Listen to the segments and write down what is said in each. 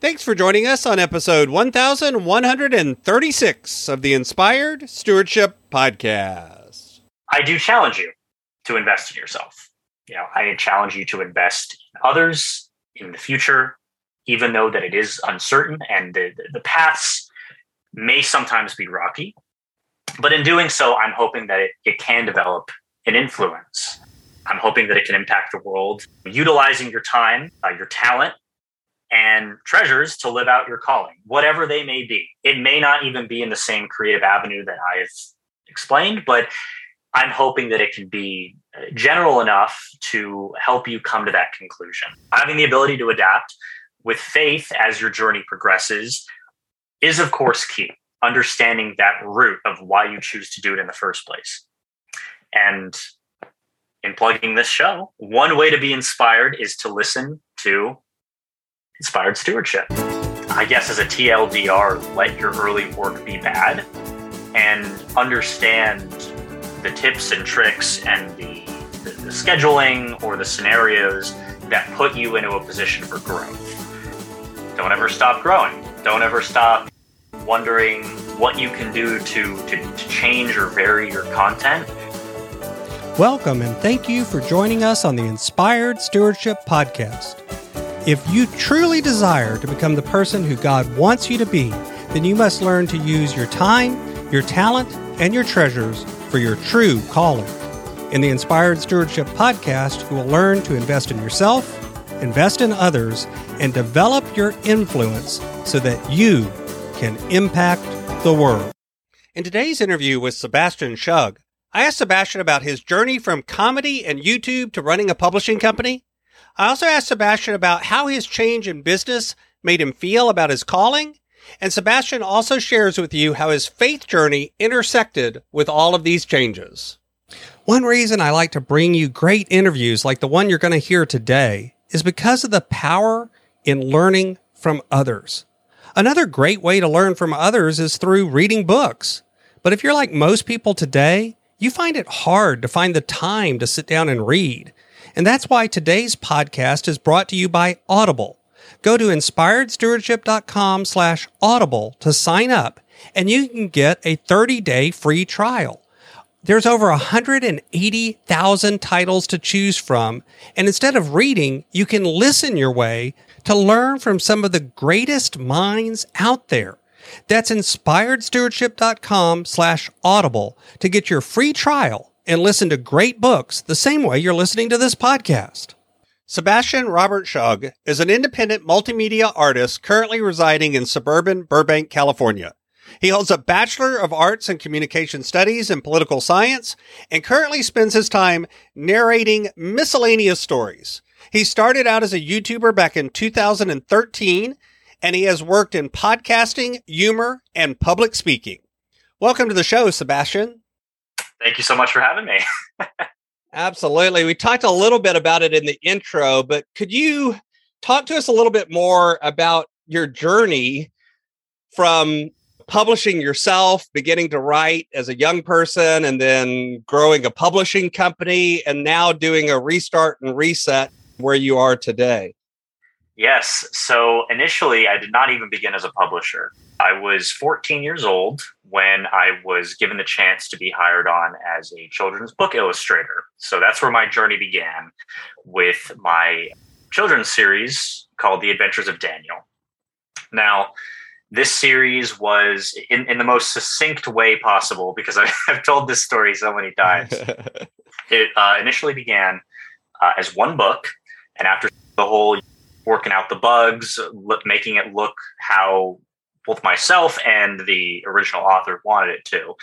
Thanks for joining us on episode 1136 of the Inspired Stewardship Podcast. I do challenge you to invest in yourself. You know, I challenge you to invest in others in the future, even though that it is uncertain and the, the paths may sometimes be rocky. But in doing so, I'm hoping that it, it can develop an influence. I'm hoping that it can impact the world, utilizing your time, uh, your talent, and treasures to live out your calling, whatever they may be. It may not even be in the same creative avenue that I've explained, but I'm hoping that it can be uh, general enough to help you come to that conclusion. Having the ability to adapt with faith as your journey progresses is, of course, key. Understanding that root of why you choose to do it in the first place. And in plugging this show, one way to be inspired is to listen to inspired stewardship. I guess as a TLDR, let your early work be bad and understand the tips and tricks and the, the, the scheduling or the scenarios that put you into a position for growth. Don't ever stop growing. Don't ever stop wondering what you can do to, to, to change or vary your content. Welcome and thank you for joining us on the Inspired Stewardship Podcast. If you truly desire to become the person who God wants you to be, then you must learn to use your time, your talent, and your treasures for your true calling. In the Inspired Stewardship podcast, you will learn to invest in yourself, invest in others, and develop your influence so that you can impact the world. In today's interview with Sebastian Shug, I asked Sebastian about his journey from comedy and YouTube to running a publishing company I also asked Sebastian about how his change in business made him feel about his calling. And Sebastian also shares with you how his faith journey intersected with all of these changes. One reason I like to bring you great interviews like the one you're going to hear today is because of the power in learning from others. Another great way to learn from others is through reading books. But if you're like most people today, you find it hard to find the time to sit down and read. And that's why today's podcast is brought to you by Audible. Go to inspiredstewardship.com slash audible to sign up and you can get a 30 day free trial. There's over 180,000 titles to choose from. And instead of reading, you can listen your way to learn from some of the greatest minds out there. That's inspiredstewardship.com slash audible to get your free trial and listen to great books the same way you're listening to this podcast. Sebastian Robert Shug is an independent multimedia artist currently residing in suburban Burbank, California. He holds a Bachelor of Arts in Communication Studies and Political Science and currently spends his time narrating miscellaneous stories. He started out as a YouTuber back in 2013 and he has worked in podcasting, humor, and public speaking. Welcome to the show, Sebastian. Thank you so much for having me. Absolutely. We talked a little bit about it in the intro, but could you talk to us a little bit more about your journey from publishing yourself, beginning to write as a young person, and then growing a publishing company, and now doing a restart and reset where you are today? Yes. So initially, I did not even begin as a publisher. I was 14 years old when I was given the chance to be hired on as a children's book illustrator. So that's where my journey began with my children's series called The Adventures of Daniel. Now, this series was in, in the most succinct way possible because I, have told this story so many times. it uh, initially began uh, as one book, and after the whole working out the bugs, making it look how both myself and the original author wanted it to.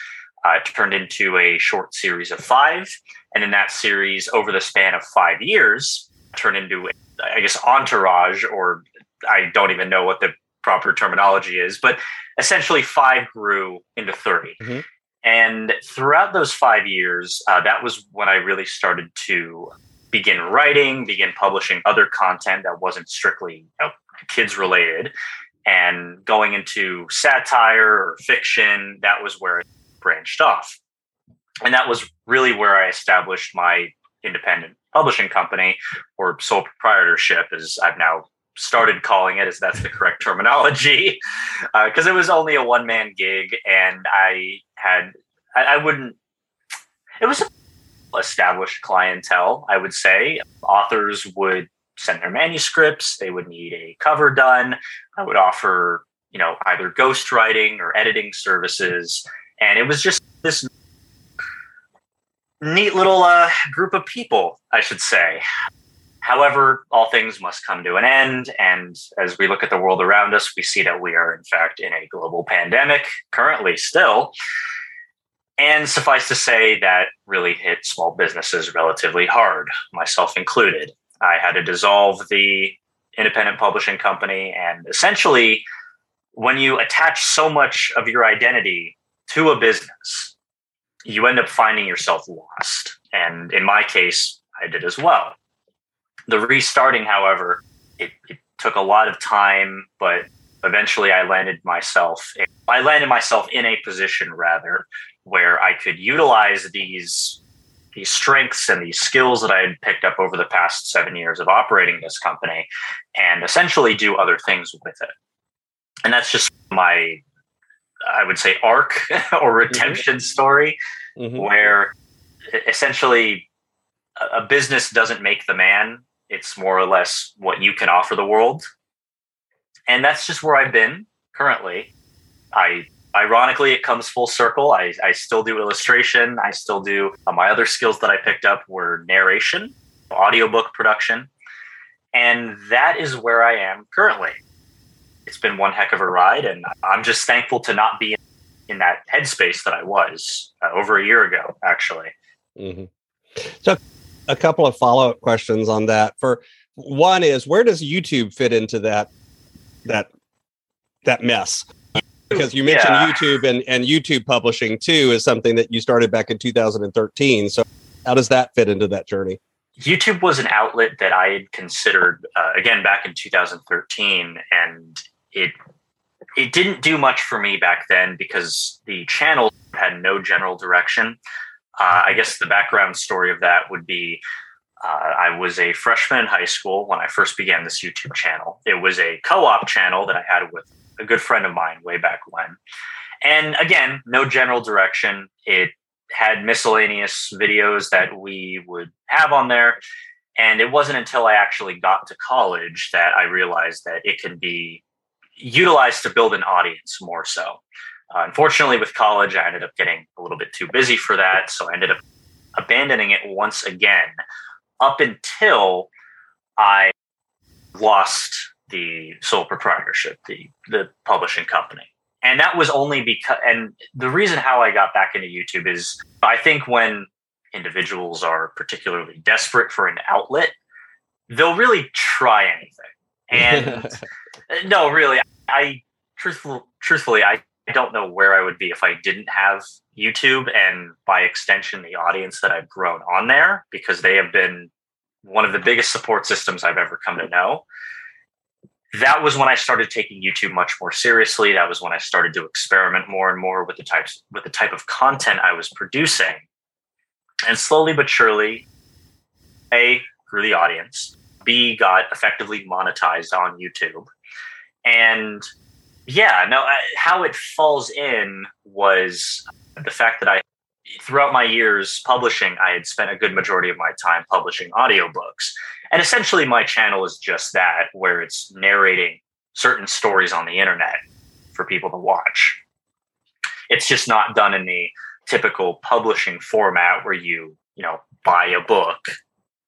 Uh, it turned into a short series of five, and in that series, over the span of five years, turned into, I guess, entourage, or I don't even know what the proper terminology is, but essentially five grew into 30. Mm-hmm. And throughout those five years, uh, that was when I really started to begin writing, begin publishing other content that wasn't strictly you know, kids related, and going into satire or fiction. That was where it branched off. And that was really where I established my independent publishing company or sole proprietorship, as I've now started calling it, as that's the correct terminology, because uh, it was only a one man gig, and I had I, I wouldn't. It was established clientele, I would say. Authors would send their manuscripts. They would need a cover done. I would offer, you know, either ghostwriting or editing services, and it was just this neat little uh, group of people, I should say. However, all things must come to an end. And as we look at the world around us, we see that we are, in fact, in a global pandemic currently still. And suffice to say, that really hit small businesses relatively hard, myself included. I had to dissolve the independent publishing company. And essentially, when you attach so much of your identity to a business, you end up finding yourself lost. And in my case, I did as well. The restarting, however, it, it took a lot of time, but eventually I landed myself I landed myself in a position rather where I could utilize these these strengths and these skills that I had picked up over the past seven years of operating this company and essentially do other things with it. And that's just my I would say arc or redemption mm-hmm. story mm-hmm. where essentially a business doesn't make the man it's more or less what you can offer the world. And that's just where I've been currently. I ironically it comes full circle. I, I still do illustration. I still do uh, my other skills that I picked up were narration, audiobook production. And that is where I am currently. It's been one heck of a ride, and I'm just thankful to not be in that headspace that I was uh, over a year ago, actually. Mm-hmm. So, a couple of follow up questions on that. For one is where does YouTube fit into that that that mess? Because you mentioned yeah. YouTube and, and YouTube publishing too is something that you started back in 2013. So how does that fit into that journey? YouTube was an outlet that I had considered uh, again back in 2013, and it it didn't do much for me back then because the channel had no general direction. Uh, I guess the background story of that would be uh, I was a freshman in high school when I first began this YouTube channel. It was a co op channel that I had with a good friend of mine way back when. And again, no general direction. It had miscellaneous videos that we would have on there. And it wasn't until I actually got to college that I realized that it can be utilized to build an audience more so. Uh, unfortunately, with college, I ended up getting a little bit too busy for that. So I ended up abandoning it once again up until I lost the sole proprietorship, the, the publishing company. And that was only because, and the reason how I got back into YouTube is I think when individuals are particularly desperate for an outlet, they'll really try anything. And uh, no, really, I truthful, truthfully, I I don't know where I would be if I didn't have YouTube and by extension the audience that I've grown on there because they have been one of the biggest support systems I've ever come to know. That was when I started taking YouTube much more seriously. That was when I started to experiment more and more with the types with the type of content I was producing. And slowly but surely, A grew the audience, B got effectively monetized on YouTube. And yeah, no, I, how it falls in was the fact that I, throughout my years publishing, I had spent a good majority of my time publishing audiobooks. And essentially, my channel is just that, where it's narrating certain stories on the internet for people to watch. It's just not done in the typical publishing format where you, you know, buy a book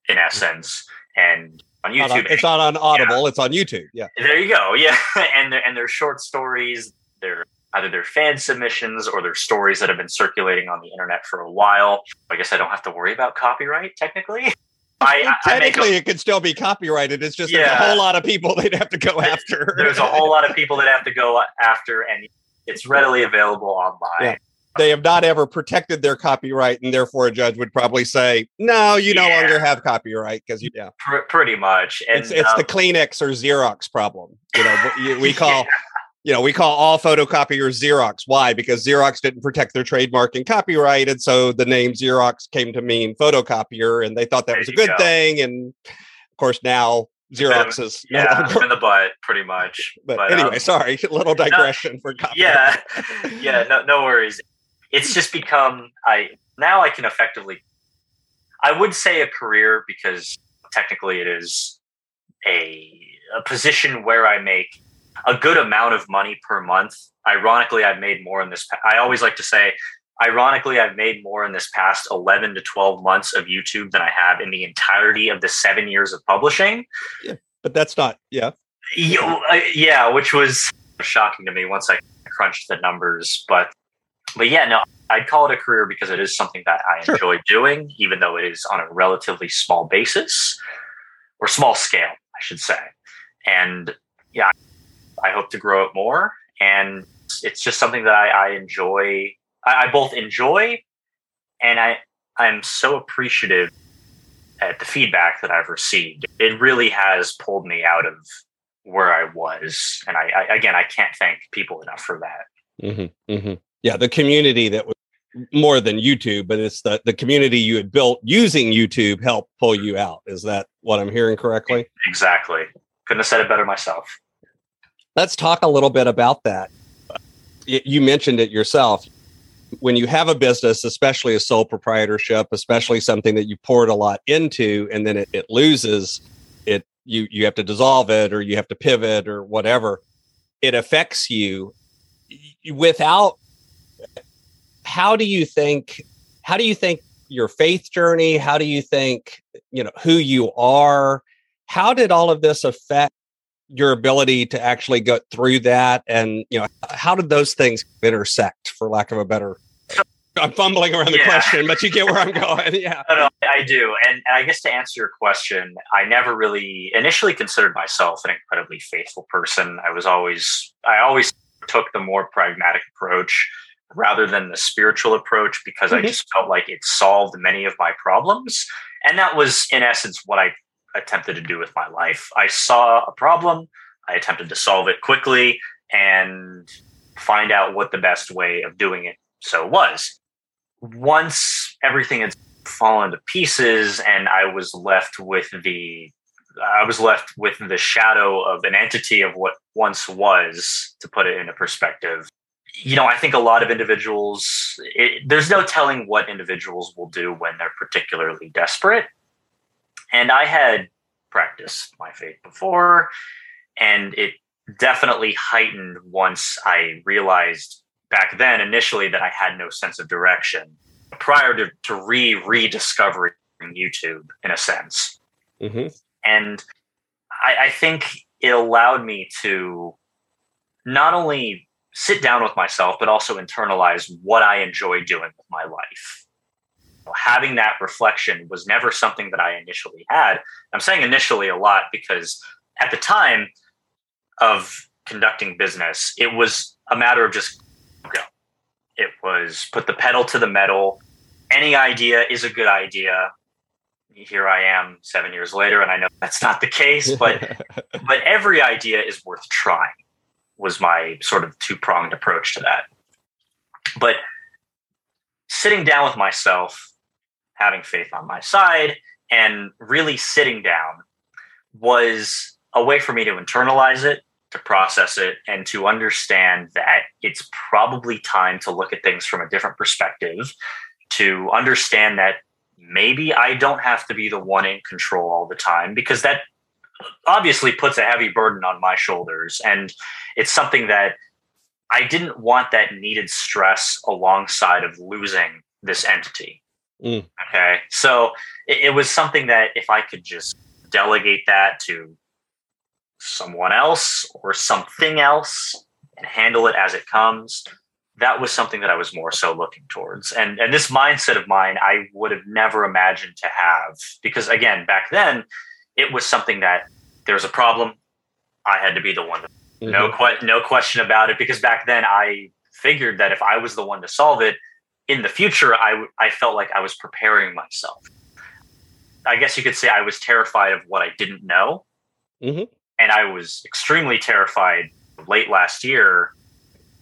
in essence and on YouTube. On, it's not on Audible. Yeah. It's on YouTube. Yeah. There you go. Yeah, and they're, and they're short stories. They're either they're fan submissions or they're stories that have been circulating on the internet for a while. I guess I don't have to worry about copyright technically. I, Technically, I it could still be copyrighted. It's just yeah. a whole lot of people they'd have to go after. There's a whole lot of people that have to go after, and it's readily available online. Yeah they have not ever protected their copyright, and therefore a judge would probably say, "No, you yeah. no longer have copyright because you." Yeah, Pr- pretty much. And, it's it's um, the Kleenex or Xerox problem. You know, we call. You know, we call all photocopiers Xerox. Why? Because Xerox didn't protect their trademark and copyright, and so the name Xerox came to mean photocopier, and they thought that there was a good go. thing. And of course, now Xeroxes. No yeah, in the butt, pretty much. But, but anyway, um, sorry, little digression no, for copy. Yeah, yeah, no, no worries. It's just become I now I can effectively, I would say a career because technically it is a a position where I make a good amount of money per month. Ironically, I've made more in this. I always like to say Ironically, I've made more in this past 11 to 12 months of YouTube than I have in the entirety of the seven years of publishing. Yeah, but that's not, yeah. Uh, yeah, which was shocking to me once I crunched the numbers. But, but yeah, no, I'd call it a career because it is something that I sure. enjoy doing, even though it is on a relatively small basis or small scale, I should say. And yeah, I hope to grow it more. And it's just something that I, I enjoy I, I both enjoy and I I'm so appreciative at the feedback that I've received. It really has pulled me out of where I was, and I, I again I can't thank people enough for that. Mm-hmm, mm-hmm. Yeah, the community that was more than YouTube, but it's the the community you had built using YouTube helped pull you out. Is that what I'm hearing correctly? Exactly. Couldn't have said it better myself. Let's talk a little bit about that. You mentioned it yourself. When you have a business, especially a sole proprietorship, especially something that you poured a lot into and then it, it loses, it you you have to dissolve it or you have to pivot or whatever, it affects you. Without how do you think how do you think your faith journey, how do you think, you know, who you are, how did all of this affect your ability to actually go through that and you know how did those things intersect for lack of a better i'm fumbling around the yeah. question but you get where i'm going yeah no, no, i do and, and i guess to answer your question i never really initially considered myself an incredibly faithful person i was always i always took the more pragmatic approach rather than the spiritual approach because mm-hmm. i just felt like it solved many of my problems and that was in essence what i attempted to do with my life. I saw a problem, I attempted to solve it quickly and find out what the best way of doing it so was. Once everything had fallen to pieces and I was left with the I was left with the shadow of an entity of what once was, to put it into perspective. You know, I think a lot of individuals, it, there's no telling what individuals will do when they're particularly desperate. And I had practiced my faith before, and it definitely heightened once I realized back then initially that I had no sense of direction prior to, to re rediscovering YouTube in a sense. Mm-hmm. And I, I think it allowed me to not only sit down with myself, but also internalize what I enjoy doing with my life having that reflection was never something that I initially had. I'm saying initially a lot because at the time of conducting business, it was a matter of just go. It was put the pedal to the metal. Any idea is a good idea. Here I am seven years later, and I know that's not the case, but but every idea is worth trying was my sort of two pronged approach to that. But sitting down with myself having faith on my side and really sitting down was a way for me to internalize it, to process it, and to understand that it's probably time to look at things from a different perspective, to understand that maybe I don't have to be the one in control all the time because that obviously puts a heavy burden on my shoulders. And it's something that I didn't want that needed stress alongside of losing this entity. Mm. Okay. So it, it was something that if I could just delegate that to someone else or something else and handle it as it comes, that was something that I was more so looking towards. And and this mindset of mine, I would have never imagined to have because again, back then, it was something that there's a problem. I had to be the one. To, mm-hmm. No que- no question about it. Because back then, I figured that if I was the one to solve it, in the future, I, I felt like I was preparing myself. I guess you could say I was terrified of what I didn't know. Mm-hmm. And I was extremely terrified late last year,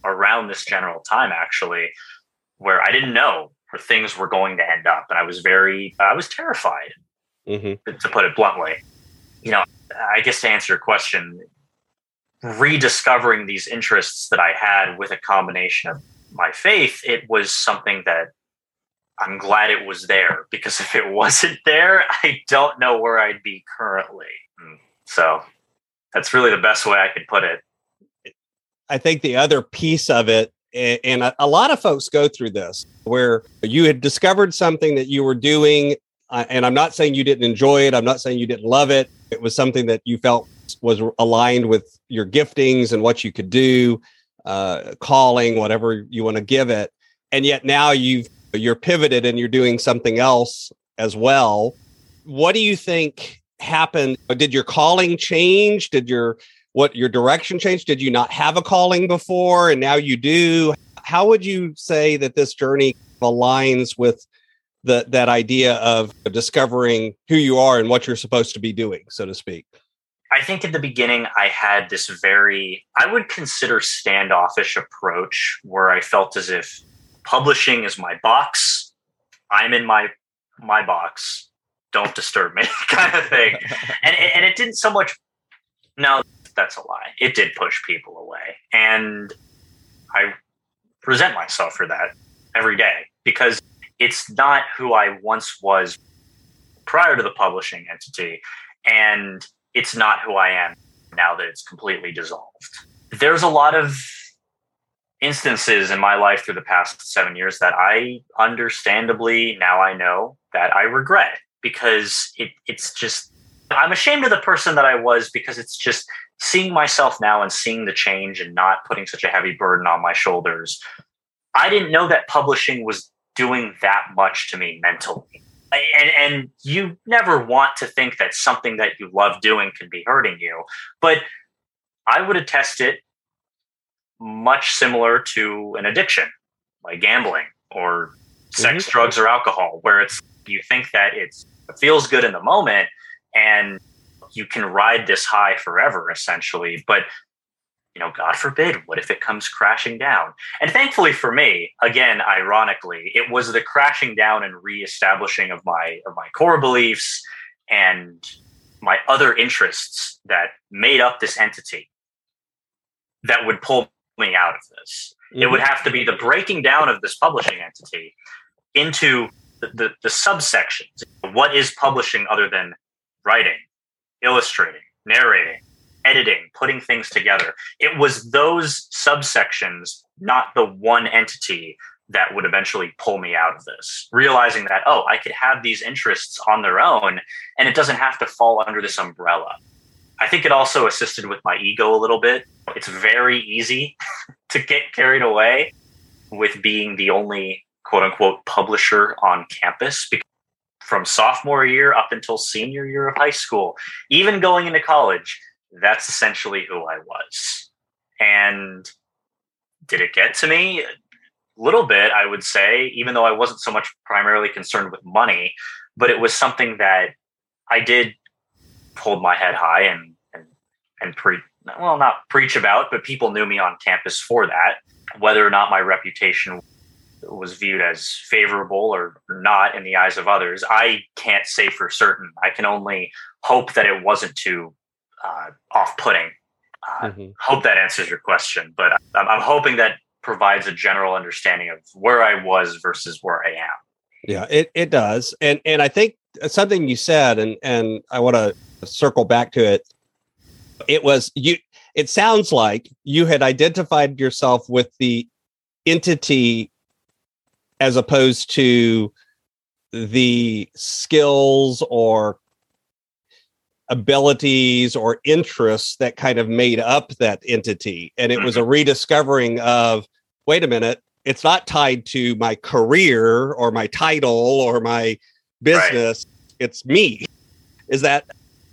around this general time, actually, where I didn't know where things were going to end up. And I was very, I was terrified, mm-hmm. to put it bluntly. You know, I guess to answer your question, rediscovering these interests that I had with a combination of my faith, it was something that I'm glad it was there because if it wasn't there, I don't know where I'd be currently. Hmm. So that's really the best way I could put it. I think the other piece of it, and a lot of folks go through this, where you had discovered something that you were doing. Uh, and I'm not saying you didn't enjoy it. I'm not saying you didn't love it. It was something that you felt was aligned with your giftings and what you could do, uh, calling, whatever you want to give it. And yet now you've you're pivoted and you're doing something else as well. What do you think happened? Did your calling change? Did your what your direction change? Did you not have a calling before and now you do? How would you say that this journey aligns with the, that idea of discovering who you are and what you're supposed to be doing, so to speak? I think at the beginning, I had this very, I would consider standoffish approach where I felt as if publishing is my box. I'm in my my box. Don't disturb me, kind of thing. and and it didn't so much. No, that's a lie. It did push people away, and I resent myself for that every day because it's not who I once was prior to the publishing entity, and it's not who I am now that it's completely dissolved. There's a lot of instances in my life through the past seven years that I understandably now I know that I regret because it, it's just I'm ashamed of the person that I was because it's just seeing myself now and seeing the change and not putting such a heavy burden on my shoulders. I didn't know that publishing was doing that much to me mentally. And, and you never want to think that something that you love doing can be hurting you. But I would attest it much similar to an addiction like gambling or sex, mm-hmm. drugs, or alcohol, where it's you think that it's it feels good in the moment and you can ride this high forever essentially but you know god forbid what if it comes crashing down and thankfully for me again ironically it was the crashing down and reestablishing of my of my core beliefs and my other interests that made up this entity that would pull me out of this. Mm-hmm. It would have to be the breaking down of this publishing entity into the, the, the subsections. What is publishing other than writing, illustrating, narrating, editing, putting things together? It was those subsections, not the one entity that would eventually pull me out of this. Realizing that, oh, I could have these interests on their own and it doesn't have to fall under this umbrella. I think it also assisted with my ego a little bit. It's very easy to get carried away with being the only quote unquote publisher on campus from sophomore year up until senior year of high school, even going into college, that's essentially who I was. And did it get to me? A little bit, I would say, even though I wasn't so much primarily concerned with money, but it was something that I did hold my head high and and and pre well not preach about, but people knew me on campus for that. Whether or not my reputation was viewed as favorable or not in the eyes of others, I can't say for certain. I can only hope that it wasn't too uh, off-putting. Uh, mm-hmm. Hope that answers your question, but I'm, I'm hoping that provides a general understanding of where I was versus where I am. Yeah, it, it does. And and I think something you said, and and I want to circle back to it. It was you. It sounds like you had identified yourself with the entity as opposed to the skills or abilities or interests that kind of made up that entity. And it was a mm-hmm. rediscovering of wait a minute, it's not tied to my career or my title or my business. Right. It's me. Is that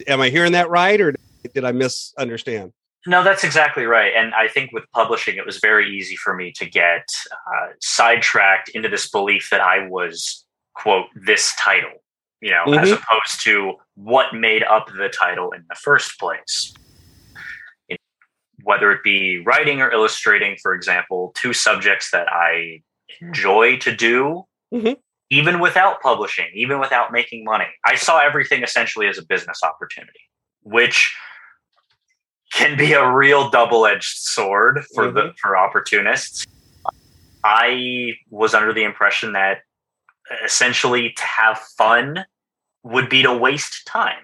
am I hearing that right, or did I misunderstand? No, that's exactly right. And I think with publishing, it was very easy for me to get uh, sidetracked into this belief that I was, quote, this title, you know, mm-hmm. as opposed to what made up the title in the first place. whether it be writing or illustrating, for example, two subjects that I enjoy to do, mm-hmm even without publishing, even without making money. I saw everything essentially as a business opportunity. which can be a real double-edged sword for mm-hmm. the for opportunists. I was under the impression that essentially to have fun would be to waste time.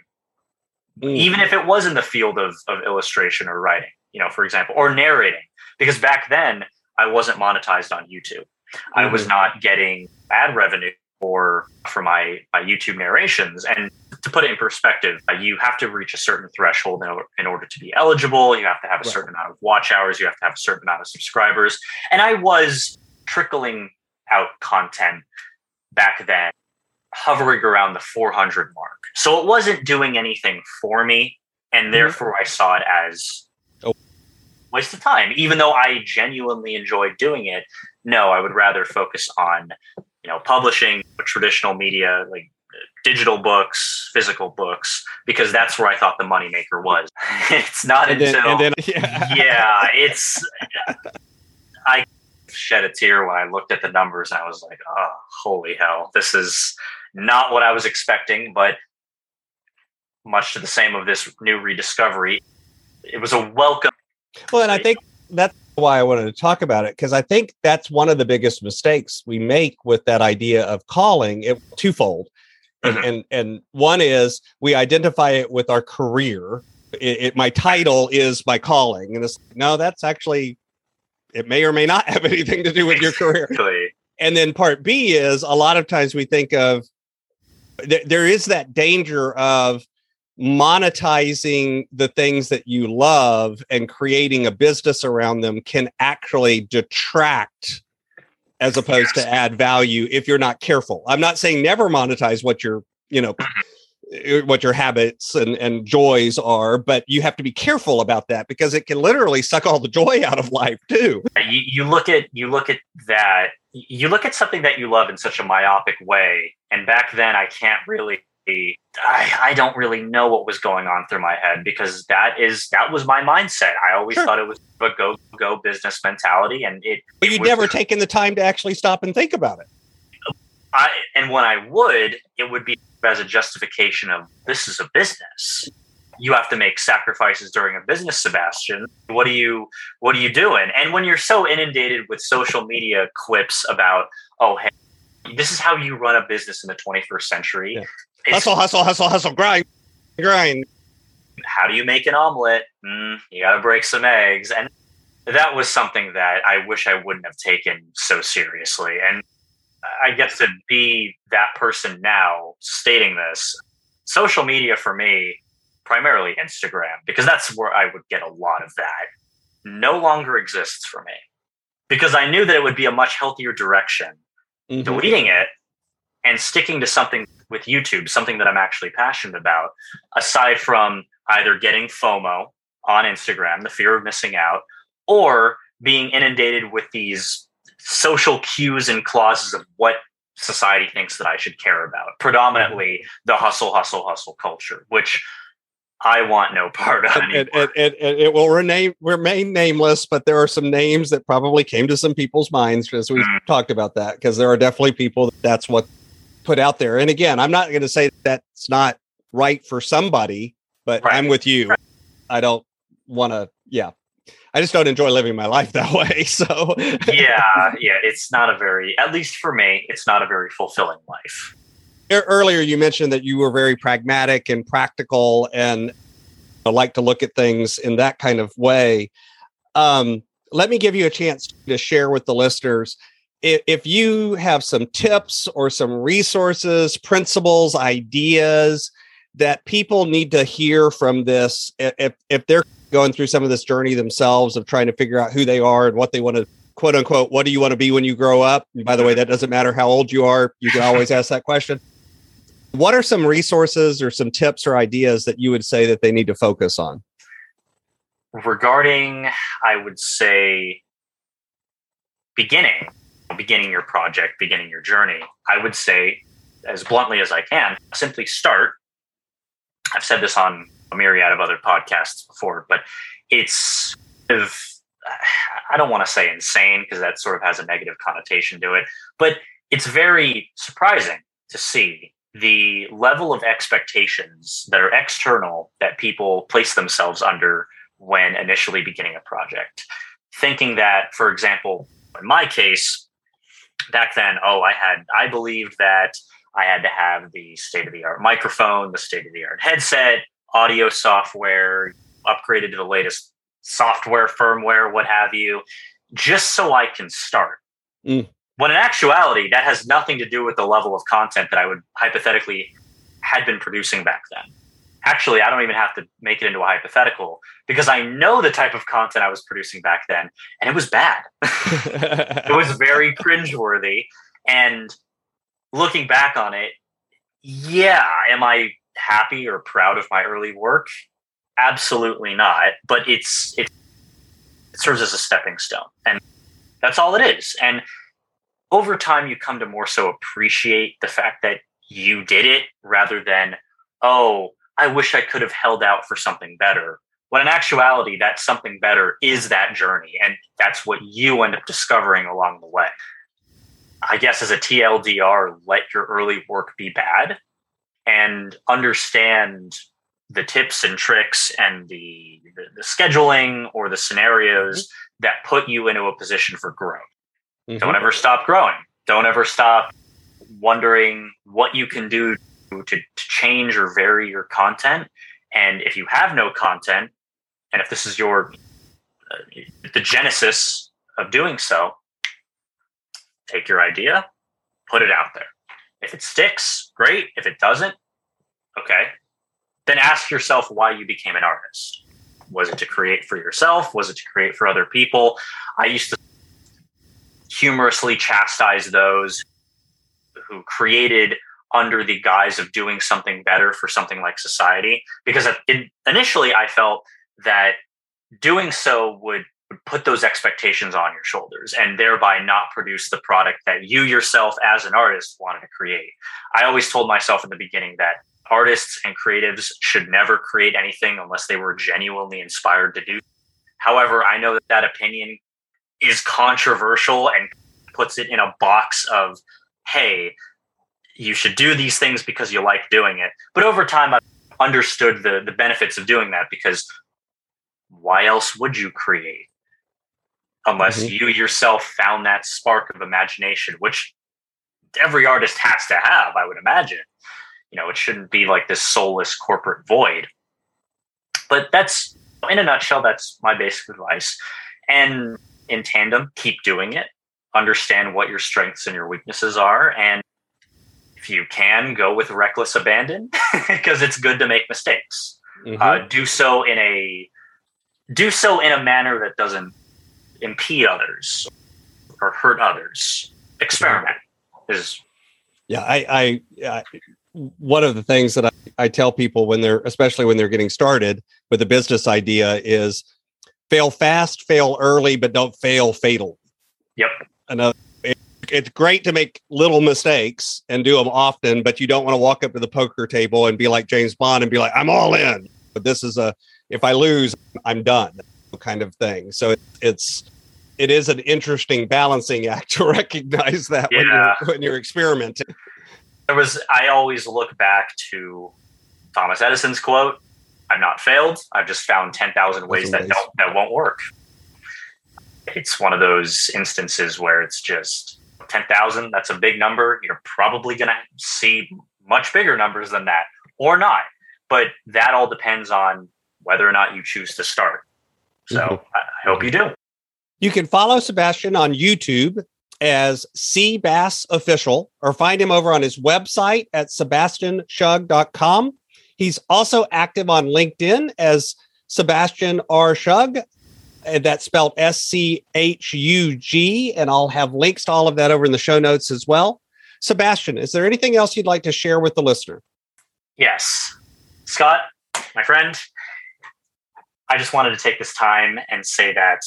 Mm. Even if it was in the field of, of illustration or writing, you know, for example, or narrating. Because back then I wasn't monetized on YouTube. Mm-hmm. I was mm-hmm. not getting ad revenue for for my my YouTube narrations. And to put it in perspective, uh, you have to reach a certain threshold in in order to be eligible. You have to have a certain amount of watch hours. You have to have a certain amount of subscribers. And I was trickling out content back then, hovering around the 400 mark. So it wasn't doing anything for me. And mm-hmm. therefore, I saw it as a waste of time. Even though I genuinely enjoyed doing it, no, I would rather focus on you know publishing traditional media like digital books, physical books, because that's where I thought the moneymaker was. it's not and until then, then, yeah. yeah, it's I shed a tear when I looked at the numbers and I was like, oh, holy hell, this is not what I was expecting, but much to the same of this new rediscovery, it was a welcome. Well, and I think that's why I wanted to talk about it because I think that's one of the biggest mistakes we make with that idea of calling it twofold. And, mm-hmm. and and one is we identify it with our career. It, it, my title is my calling, and it's no, that's actually it may or may not have anything to do with your career. And then part B is a lot of times we think of th- there is that danger of monetizing the things that you love and creating a business around them can actually detract as opposed yes. to add value if you're not careful. I'm not saying never monetize what you're, you know, what your habits and, and joys are, but you have to be careful about that because it can literally suck all the joy out of life too. You, you look at you look at that you look at something that you love in such a myopic way, and back then I can't really I, I don't really know what was going on through my head because that is that was my mindset. I always sure. thought it was a go go business mentality, and it. But you'd never taken the time to actually stop and think about it. I and when I would, it would be as a justification of this is a business. You have to make sacrifices during a business, Sebastian. What are you what are you doing? And when you're so inundated with social media clips about, oh hey, this is how you run a business in the 21st century. Yeah hustle, hustle, hustle, hustle, grind, grind. How do you make an omelet? Mm, you got to break some eggs. And that was something that I wish I wouldn't have taken so seriously. And I get to be that person now stating this. Social media for me, primarily Instagram, because that's where I would get a lot of that, no longer exists for me. Because I knew that it would be a much healthier direction. Mm-hmm. Deleting it and sticking to something with YouTube, something that I'm actually passionate about, aside from either getting FOMO on Instagram, the fear of missing out, or being inundated with these social cues and clauses of what society thinks that I should care about. Predominantly the hustle, hustle, hustle culture, which I want no part of. And, and, and, and, it will remain remain nameless, but there are some names that probably came to some people's minds as we mm. talked about that, because there are definitely people that that's what put out there. And again, I'm not going to say that's not right for somebody, but right. I'm with you. Right. I don't want to, yeah. I just don't enjoy living my life that way. So, yeah, yeah, it's not a very, at least for me, it's not a very fulfilling life. Earlier, you mentioned that you were very pragmatic and practical and like to look at things in that kind of way. Um, let me give you a chance to share with the listeners if, if you have some tips or some resources, principles, ideas that people need to hear from this, if, if they're going through some of this journey themselves of trying to figure out who they are and what they want to quote unquote, what do you want to be when you grow up? And by the way, that doesn't matter how old you are. You can always ask that question. What are some resources or some tips or ideas that you would say that they need to focus on? Regarding, I would say, beginning beginning your project, beginning your journey, I would say, as bluntly as I can, simply start. I've said this on a myriad of other podcasts before, but it's I don't want to say insane because that sort of has a negative connotation to it, but it's very surprising to see the level of expectations that are external that people place themselves under when initially beginning a project. Thinking that, for example, in my case, back then, oh, I had, I believed that I had to have the state of the art microphone, the state of the art headset, audio software, upgraded to the latest software, firmware, what have you, just so I can start. Mm. When in actuality, that has nothing to do with the level of content that I would hypothetically had been producing back then. Actually, I don't even have to make it into a hypothetical because I know the type of content I was producing back then, and it was bad. it was very cringeworthy. And looking back on it, yeah, am I happy or proud of my early work? Absolutely not. But it's it, it serves as a stepping stone, and that's all it is. And over time, you come to more so appreciate the fact that you did it rather than, oh, I wish I could have held out for something better. When in actuality, that something better is that journey, and that's what you end up discovering along the way. I guess as a TLDR, let your early work be bad and understand the tips and tricks and the, the, the scheduling or the scenarios mm-hmm. that put you into a position for growth. Mm-hmm. Don't ever stop growing. Don't ever stop wondering what you can do to, to change or vary your content. And if you have no content, and if this is your uh, the genesis of doing so, take your idea, put it out there. If it sticks, great. If it doesn't, okay. Then ask yourself why you became an artist. Was it to create for yourself? Was it to create for other people? I used to humorously chastise those who created under the guise of doing something better for something like society because initially I felt that doing so would put those expectations on your shoulders and thereby not produce the product that you yourself as an artist wanted to create. I always told myself in the beginning that artists and creatives should never create anything unless they were genuinely inspired to do. However, I know that that opinion is controversial and puts it in a box of, hey, you should do these things because you like doing it. But over time, I've understood the, the benefits of doing that because why else would you create? Unless mm-hmm. you yourself found that spark of imagination, which every artist has to have, I would imagine. You know, it shouldn't be like this soulless corporate void. But that's, in a nutshell, that's my basic advice. And in tandem, keep doing it. Understand what your strengths and your weaknesses are. And if you can, go with reckless abandon because it's good to make mistakes. Mm-hmm. Uh, do so in a do so in a manner that doesn't impede others or hurt others. Experiment is. Yeah, I, I, I one of the things that I, I tell people when they're, especially when they're getting started with a business idea, is fail fast, fail early, but don't fail fatal. Yep. Another, it, it's great to make little mistakes and do them often, but you don't want to walk up to the poker table and be like James Bond and be like, I'm all in. But this is a, if I lose, I'm done kind of thing. So it, it's it is an interesting balancing act to recognize that yeah. when you're when you're experimenting. There was I always look back to Thomas Edison's quote, "I've not failed. I've just found ten thousand ways that don't that won't work." It's one of those instances where it's just ten thousand. That's a big number. You're probably going to see much bigger numbers than that, or not. But that all depends on whether or not you choose to start. So mm-hmm. I hope you do. You can follow Sebastian on YouTube as C Bass Official or find him over on his website at sebastianshug.com. He's also active on LinkedIn as Sebastian R. Shug. And that's spelled S C H U G. And I'll have links to all of that over in the show notes as well. Sebastian, is there anything else you'd like to share with the listener? Yes. Scott, my friend, I just wanted to take this time and say that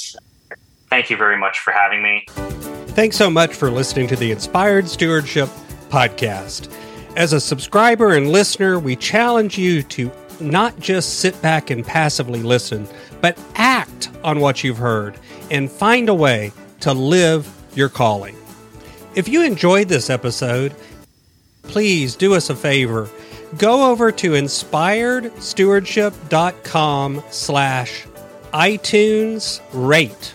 thank you very much for having me. Thanks so much for listening to the Inspired Stewardship podcast. As a subscriber and listener, we challenge you to not just sit back and passively listen, but act on what you've heard and find a way to live your calling. If you enjoyed this episode, please do us a favor. Go over to inspiredstewardship.com slash iTunes rate,